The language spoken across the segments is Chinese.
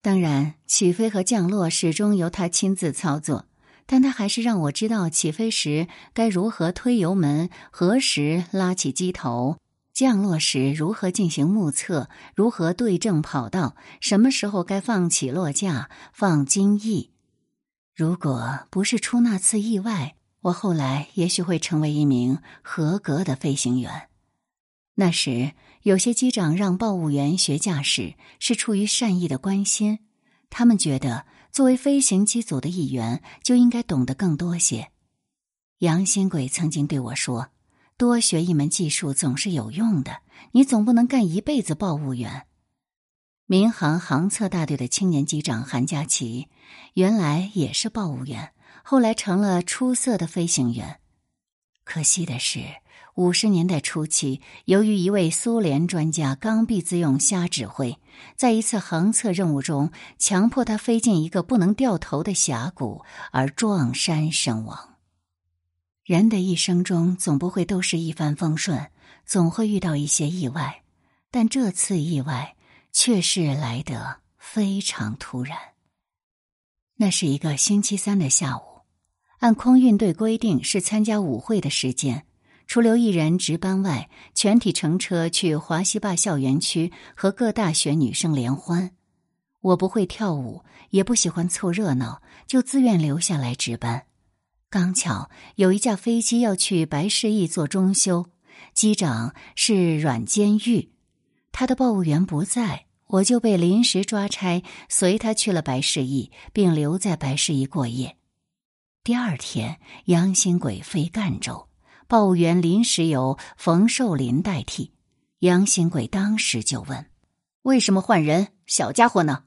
当然，起飞和降落始终由他亲自操作，但他还是让我知道起飞时该如何推油门，何时拉起机头；降落时如何进行目测，如何对正跑道，什么时候该放起落架、放襟翼。如果不是出那次意外，我后来也许会成为一名合格的飞行员。那时，有些机长让报务员学驾驶，是出于善意的关心。他们觉得，作为飞行机组的一员，就应该懂得更多些。杨新贵曾经对我说：“多学一门技术总是有用的，你总不能干一辈子报务员。”民航航测大队的青年机长韩佳琪，原来也是报务员，后来成了出色的飞行员。可惜的是。五十年代初期，由于一位苏联专家刚愎自用、瞎指挥，在一次航测任务中，强迫他飞进一个不能掉头的峡谷，而撞山身亡。人的一生中，总不会都是一帆风顺，总会遇到一些意外，但这次意外却是来得非常突然。那是一个星期三的下午，按空运队规定是参加舞会的时间。除留一人值班外，全体乘车去华西坝校园区和各大学女生联欢。我不会跳舞，也不喜欢凑热闹，就自愿留下来值班。刚巧有一架飞机要去白市驿做中修，机长是阮监狱，他的报务员不在，我就被临时抓差，随他去了白市驿，并留在白市驿过夜。第二天，杨新鬼飞赣州。报务员临时由冯寿林代替，杨新贵当时就问：“为什么换人？小家伙呢？”“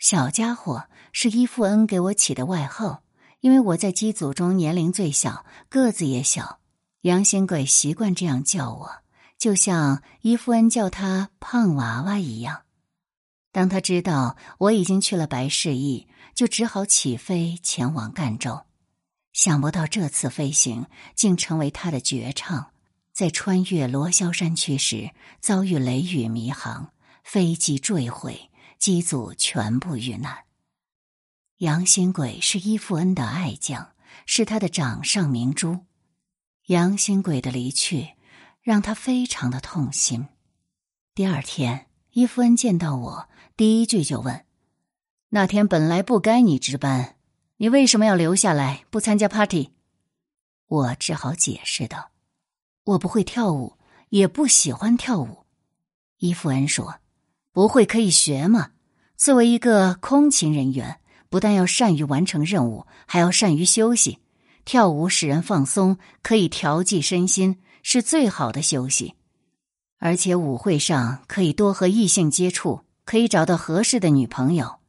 小家伙是伊富恩给我起的外号，因为我在机组中年龄最小，个子也小。杨新贵习惯这样叫我，就像伊富恩叫他‘胖娃娃’一样。当他知道我已经去了白市驿，就只好起飞前往赣州。”想不到这次飞行竟成为他的绝唱。在穿越罗霄山区时，遭遇雷雨迷航，飞机坠毁，机组全部遇难。杨新贵是伊富恩的爱将，是他的掌上明珠。杨新贵的离去让他非常的痛心。第二天，伊富恩见到我，第一句就问：“那天本来不该你值班。”你为什么要留下来不参加 party？我只好解释道：“我不会跳舞，也不喜欢跳舞。”伊夫恩说：“不会可以学嘛。作为一个空勤人员，不但要善于完成任务，还要善于休息。跳舞使人放松，可以调剂身心，是最好的休息。而且舞会上可以多和异性接触，可以找到合适的女朋友。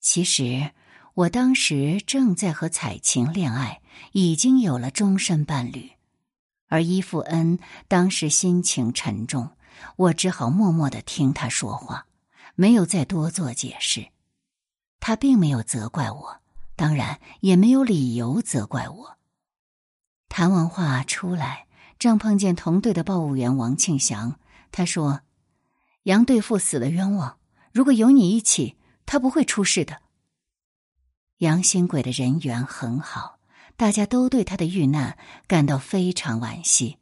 其实。”我当时正在和彩琴恋爱，已经有了终身伴侣，而伊富恩当时心情沉重，我只好默默的听他说话，没有再多做解释。他并没有责怪我，当然也没有理由责怪我。谈完话出来，正碰见同队的报务员王庆祥，他说：“杨队副死的冤枉，如果有你一起，他不会出事的。”杨新贵的人缘很好，大家都对他的遇难感到非常惋惜。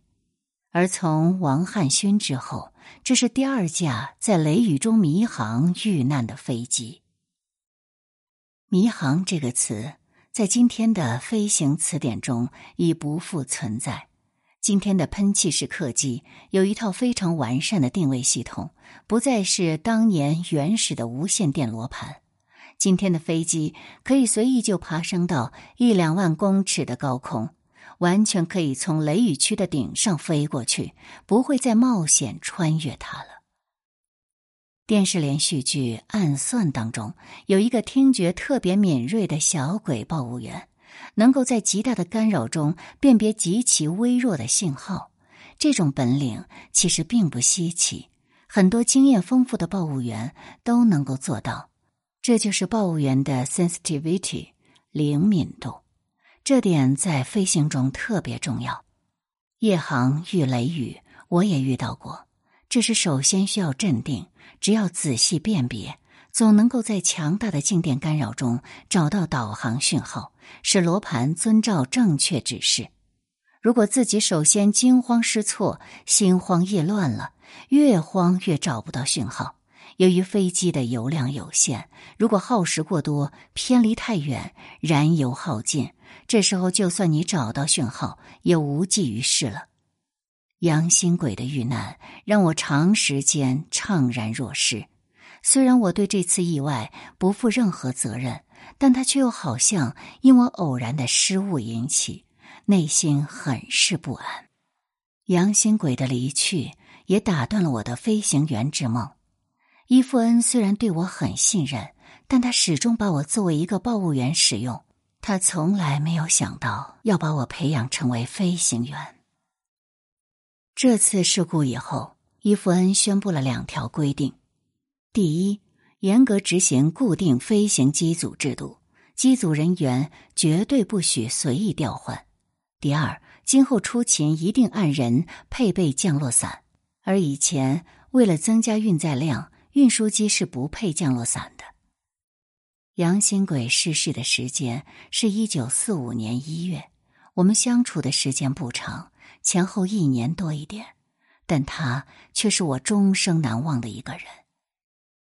而从王汉勋之后，这是第二架在雷雨中迷航遇难的飞机。迷航这个词在今天的飞行词典中已不复存在。今天的喷气式客机有一套非常完善的定位系统，不再是当年原始的无线电罗盘。今天的飞机可以随意就爬升到一两万公尺的高空，完全可以从雷雨区的顶上飞过去，不会再冒险穿越它了。电视连续剧《暗算》当中有一个听觉特别敏锐的小鬼报务员，能够在极大的干扰中辨别极其微弱的信号。这种本领其实并不稀奇，很多经验丰富的报务员都能够做到。这就是报务员的 sensitivity 灵敏度，这点在飞行中特别重要。夜航遇雷雨，我也遇到过。这是首先需要镇定，只要仔细辨别，总能够在强大的静电干扰中找到导航讯号，使罗盘遵照正确指示。如果自己首先惊慌失措、心慌意乱了，越慌越找不到讯号。由于飞机的油量有限，如果耗时过多、偏离太远、燃油耗尽，这时候就算你找到讯号，也无济于事了。杨新鬼的遇难让我长时间怅然若失。虽然我对这次意外不负任何责任，但他却又好像因我偶然的失误引起，内心很是不安。杨新鬼的离去也打断了我的飞行员之梦。伊夫恩虽然对我很信任，但他始终把我作为一个报务员使用，他从来没有想到要把我培养成为飞行员。这次事故以后，伊夫恩宣布了两条规定：第一，严格执行固定飞行机组制度，机组人员绝对不许随意调换；第二，今后出勤一定按人配备降落伞，而以前为了增加运载量，运输机是不配降落伞的。杨新贵逝世的时间是一九四五年一月，我们相处的时间不长。前后一年多一点，但他却是我终生难忘的一个人。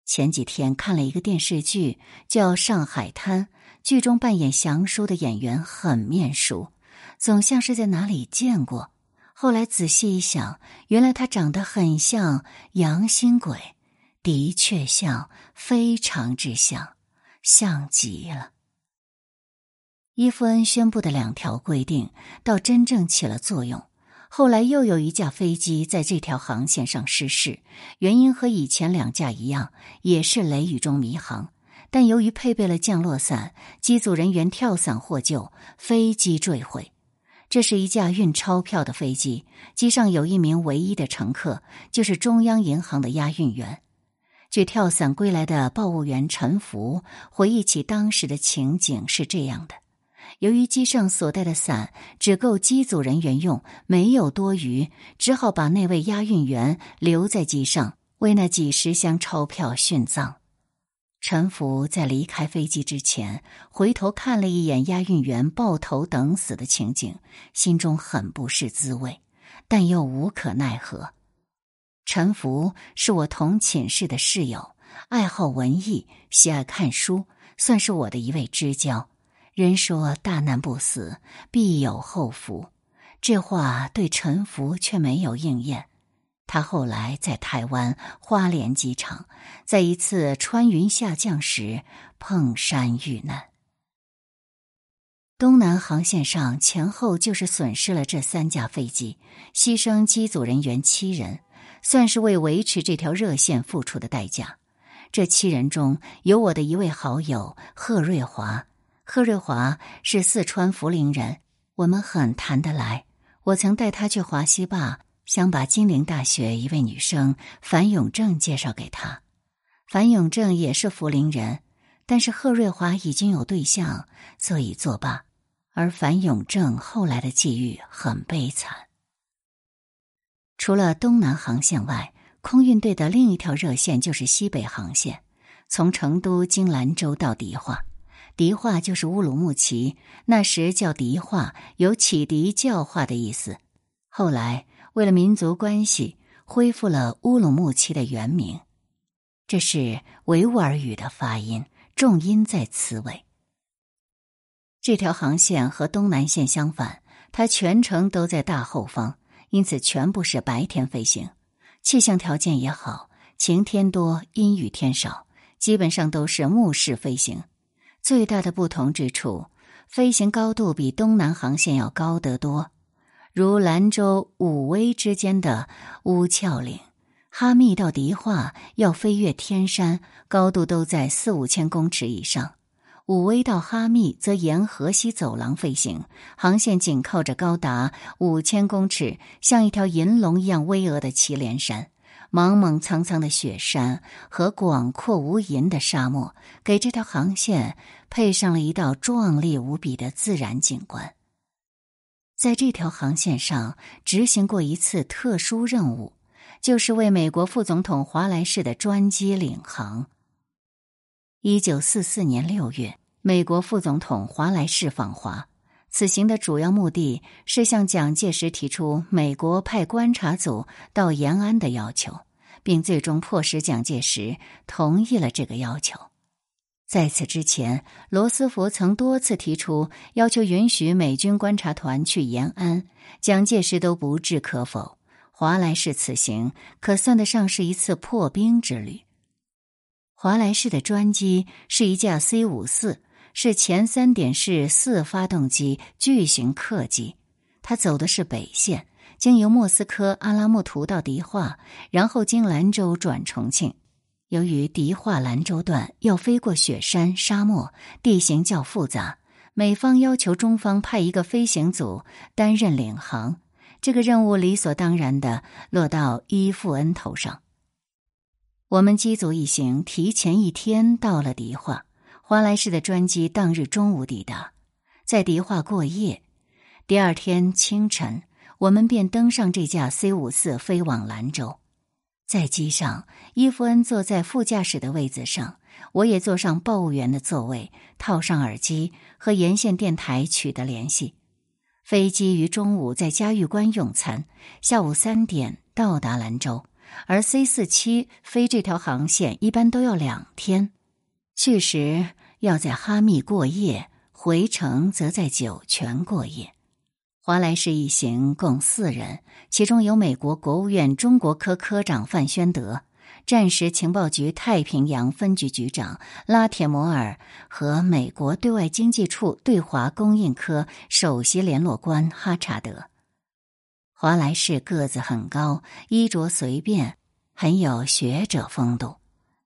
前几天看了一个电视剧，叫《上海滩》，剧中扮演祥叔的演员很面熟，总像是在哪里见过。后来仔细一想，原来他长得很像杨新鬼，的确像，非常之像，像极了。伊夫恩宣布的两条规定，倒真正起了作用。后来又有一架飞机在这条航线上失事，原因和以前两架一样，也是雷雨中迷航。但由于配备了降落伞，机组人员跳伞获救，飞机坠毁。这是一架运钞票的飞机，机上有一名唯一的乘客，就是中央银行的押运员。据跳伞归来的报务员陈福回忆起当时的情景是这样的。由于机上所带的伞只够机组人员用，没有多余，只好把那位押运员留在机上，为那几十箱钞票殉葬。陈福在离开飞机之前，回头看了一眼押运员抱头等死的情景，心中很不是滋味，但又无可奈何。陈福是我同寝室的室友，爱好文艺，喜爱看书，算是我的一位知交。人说大难不死，必有后福。这话对陈福却没有应验。他后来在台湾花莲机场，在一次穿云下降时碰山遇难。东南航线上前后就是损失了这三架飞机，牺牲机组人员七人，算是为维持这条热线付出的代价。这七人中有我的一位好友贺瑞华。贺瑞华是四川涪陵人，我们很谈得来。我曾带他去华西坝，想把金陵大学一位女生樊永正介绍给他。樊永正也是涪陵人，但是贺瑞华已经有对象，所以作罢。而樊永正后来的际遇很悲惨。除了东南航线外，空运队的另一条热线就是西北航线，从成都经兰州到迪化。迪化就是乌鲁木齐，那时叫迪化，有启迪教化的意思。后来为了民族关系，恢复了乌鲁木齐的原名。这是维吾尔语的发音，重音在词尾。这条航线和东南线相反，它全程都在大后方，因此全部是白天飞行。气象条件也好，晴天多，阴雨天少，基本上都是目视飞行。最大的不同之处，飞行高度比东南航线要高得多。如兰州武威之间的乌鞘岭，哈密到迪化要飞越天山，高度都在四五千公尺以上；武威到哈密则沿河西走廊飞行，航线紧靠着高达五千公尺、像一条银龙一样巍峨的祁连山。莽莽苍苍的雪山和广阔无垠的沙漠，给这条航线配上了一道壮丽无比的自然景观。在这条航线上执行过一次特殊任务，就是为美国副总统华莱士的专机领航。一九四四年六月，美国副总统华莱士访华。此行的主要目的是向蒋介石提出美国派观察组到延安的要求，并最终迫使蒋介石同意了这个要求。在此之前，罗斯福曾多次提出要求允许美军观察团去延安，蒋介石都不置可否。华莱士此行可算得上是一次破冰之旅。华莱士的专机是一架 C 五四，是前三点式四发动机巨型客机。他走的是北线，经由莫斯科阿拉木图到迪化，然后经兰州转重庆。由于迪化兰州段要飞过雪山沙漠，地形较复杂，美方要求中方派一个飞行组担任领航。这个任务理所当然的落到伊富恩头上。我们机组一行提前一天到了迪化，华莱士的专机当日中午抵达，在迪化过夜。第二天清晨，我们便登上这架 C 五四飞往兰州。在机上，伊夫恩坐在副驾驶的位子上，我也坐上报务员的座位，套上耳机和沿线电台取得联系。飞机于中午在嘉峪关用餐，下午三点到达兰州。而 C 四七飞这条航线一般都要两天，去时要在哈密过夜，回程则在酒泉过夜。华莱士一行共四人，其中有美国国务院中国科科长范宣德、战时情报局太平洋分局局长拉铁摩尔和美国对外经济处对华供应科首席联络官哈查德。华莱士个子很高，衣着随便，很有学者风度。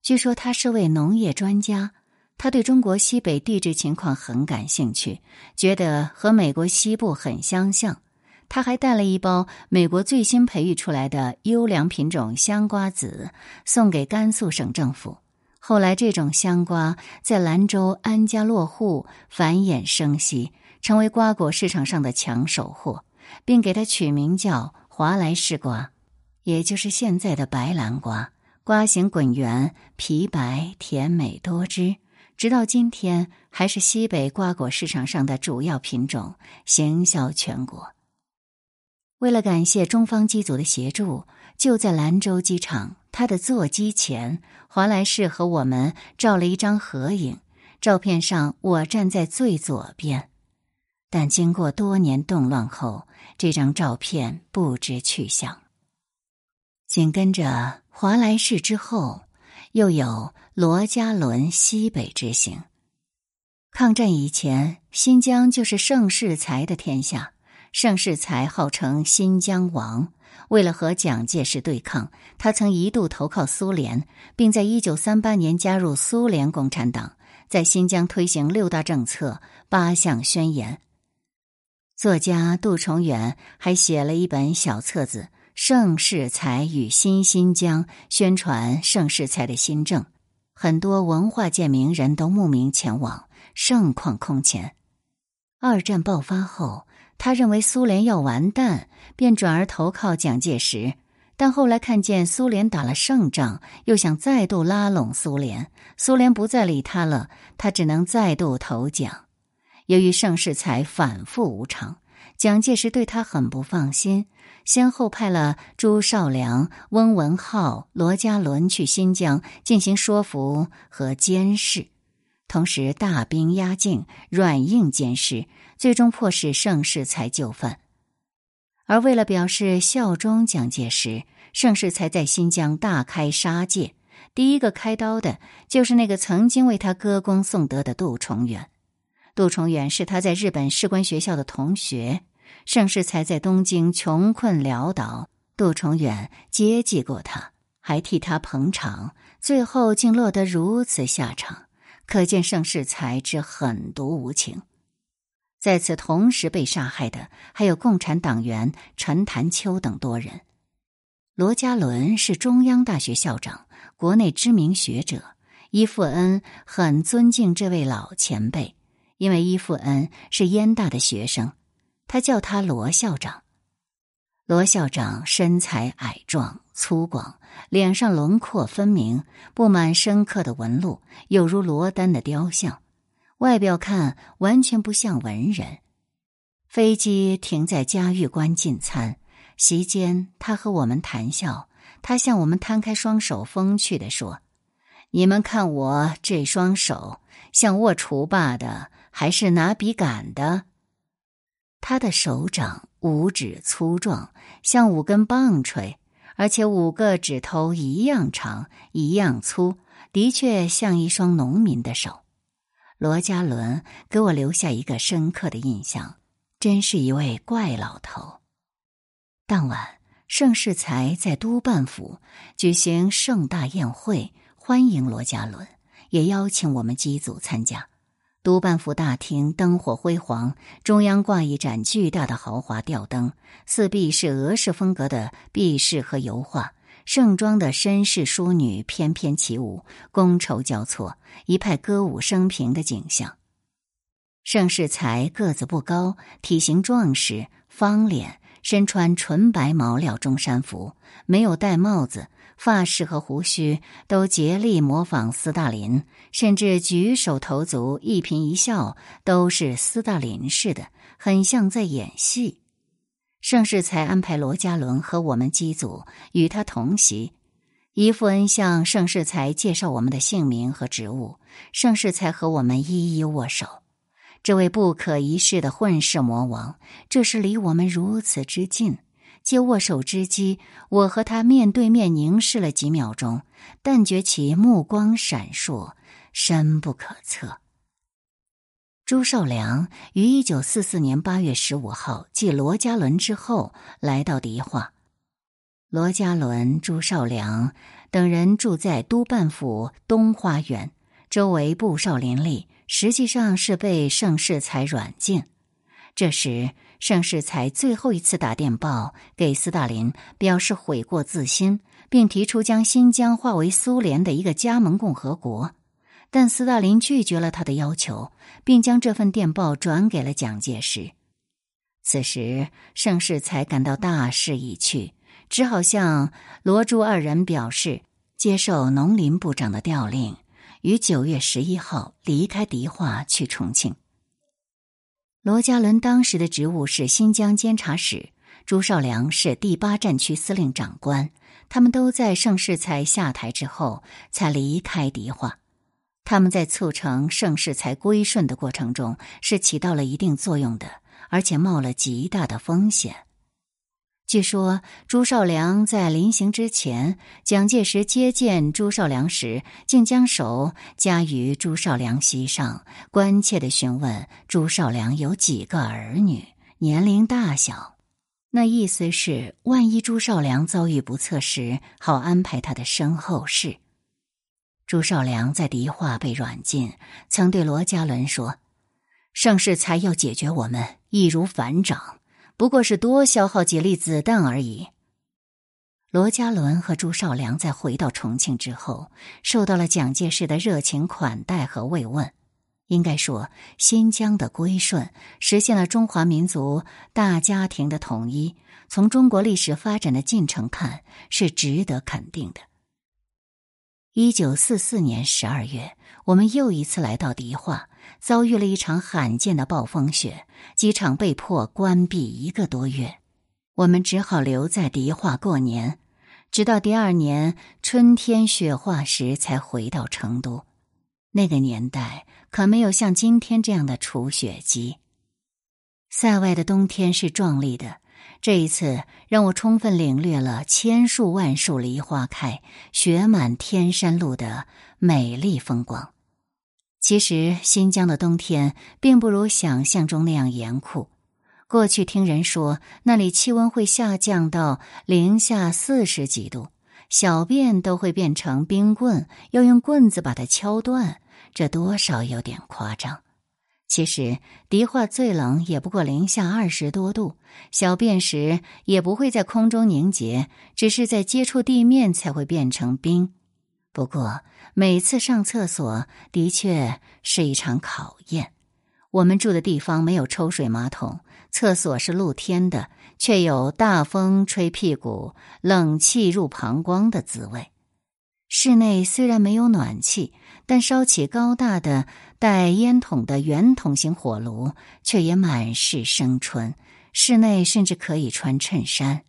据说他是位农业专家，他对中国西北地质情况很感兴趣，觉得和美国西部很相像。他还带了一包美国最新培育出来的优良品种香瓜子，送给甘肃省政府。后来，这种香瓜在兰州安家落户，繁衍生息，成为瓜果市场上的抢手货。并给它取名叫华莱士瓜，也就是现在的白兰瓜。瓜形滚圆，皮白，甜美多汁，直到今天还是西北瓜果市场上的主要品种，行销全国。为了感谢中方机组的协助，就在兰州机场，他的座机前，华莱士和我们照了一张合影。照片上，我站在最左边。但经过多年动乱后，这张照片不知去向。紧跟着华莱士之后，又有罗家伦西北之行。抗战以前，新疆就是盛世才的天下，盛世才号称新疆王。为了和蒋介石对抗，他曾一度投靠苏联，并在一九三八年加入苏联共产党，在新疆推行六大政策、八项宣言。作家杜重远还写了一本小册子《盛世才与新新疆》，宣传盛世才的新政。很多文化界名人都慕名前往，盛况空前。二战爆发后，他认为苏联要完蛋，便转而投靠蒋介石。但后来看见苏联打了胜仗，又想再度拉拢苏联，苏联不再理他了，他只能再度投蒋。由于盛世才反复无常，蒋介石对他很不放心，先后派了朱绍良、翁文浩、罗家伦去新疆进行说服和监视，同时大兵压境，软硬兼施，最终迫使盛世才就范。而为了表示效忠蒋介石，盛世才在新疆大开杀戒，第一个开刀的就是那个曾经为他歌功颂德的杜重远。杜重远是他在日本士官学校的同学，盛世才在东京穷困潦倒，杜重远接济过他，还替他捧场，最后竟落得如此下场，可见盛世才之狠毒无情。在此同时被杀害的还有共产党员陈潭秋等多人。罗家伦是中央大学校长，国内知名学者，伊富恩很尊敬这位老前辈。因为伊富恩是燕大的学生，他叫他罗校长。罗校长身材矮壮粗犷，脸上轮廓分明，布满深刻的纹路，有如罗丹的雕像。外表看完全不像文人。飞机停在嘉峪关进餐，席间他和我们谈笑，他向我们摊开双手，风趣地说：“你们看我这双手，像握锄把的，还是拿笔杆的？”他的手掌五指粗壮，像五根棒槌，而且五个指头一样长、一样粗，的确像一双农民的手。罗家伦给我留下一个深刻的印象，真是一位怪老头。当晚，盛世才在督办府举行盛大宴会，欢迎罗家伦，也邀请我们机组参加。督办府大厅灯火辉煌，中央挂一盏巨大的豪华吊灯，四壁是俄式风格的壁饰和油画，盛装的绅士淑女翩翩起舞，觥筹交错，一派歌舞升平的景象。盛世才个子不高，体型壮实，方脸，身穿纯白毛料中山服，没有戴帽子。发饰和胡须都竭力模仿斯大林，甚至举手投足、一颦一笑都是斯大林式的，很像在演戏。盛世才安排罗家伦和我们机组与他同席，伊夫恩向盛世才介绍我们的姓名和职务，盛世才和我们一一握手。这位不可一世的混世魔王，这时离我们如此之近。借握手之机，我和他面对面凝视了几秒钟，但觉其目光闪烁，深不可测。朱绍良于一九四四年八月十五号继罗家伦之后来到迪化。罗家伦、朱绍良等人住在督办府东花园，周围布哨林立，实际上是被盛世才软禁。这时。盛世才最后一次打电报给斯大林，表示悔过自新，并提出将新疆划为苏联的一个加盟共和国。但斯大林拒绝了他的要求，并将这份电报转给了蒋介石。此时，盛世才感到大势已去，只好向罗朱二人表示接受农林部长的调令，于九月十一号离开迪化去重庆。罗家伦当时的职务是新疆监察使，朱绍良是第八战区司令长官。他们都在盛世才下台之后才离开迪化。他们在促成盛世才归顺的过程中是起到了一定作用的，而且冒了极大的风险。据说朱绍良在临行之前，蒋介石接见朱绍良时，竟将手夹于朱绍良膝上，关切的询问朱绍良有几个儿女，年龄大小。那意思是，万一朱绍良遭遇不测时，好安排他的身后事。朱绍良在迪化被软禁，曾对罗家伦说：“盛世才要解决我们，易如反掌。”不过是多消耗几粒子弹而已。罗家伦和朱绍良在回到重庆之后，受到了蒋介石的热情款待和慰问。应该说，新疆的归顺实现了中华民族大家庭的统一。从中国历史发展的进程看，是值得肯定的。一九四四年十二月，我们又一次来到迪化。遭遇了一场罕见的暴风雪，机场被迫关闭一个多月，我们只好留在迪化过年，直到第二年春天雪化时才回到成都。那个年代可没有像今天这样的除雪机。塞外的冬天是壮丽的，这一次让我充分领略了千树万树梨花开，雪满天山路的美丽风光。其实，新疆的冬天并不如想象中那样严酷。过去听人说，那里气温会下降到零下四十几度，小便都会变成冰棍，要用棍子把它敲断，这多少有点夸张。其实，迪化最冷也不过零下二十多度，小便时也不会在空中凝结，只是在接触地面才会变成冰。不过，每次上厕所的确是一场考验。我们住的地方没有抽水马桶，厕所是露天的，却有大风吹屁股、冷气入膀胱的滋味。室内虽然没有暖气，但烧起高大的带烟筒的圆筒形火炉，却也满是生春。室内甚至可以穿衬衫。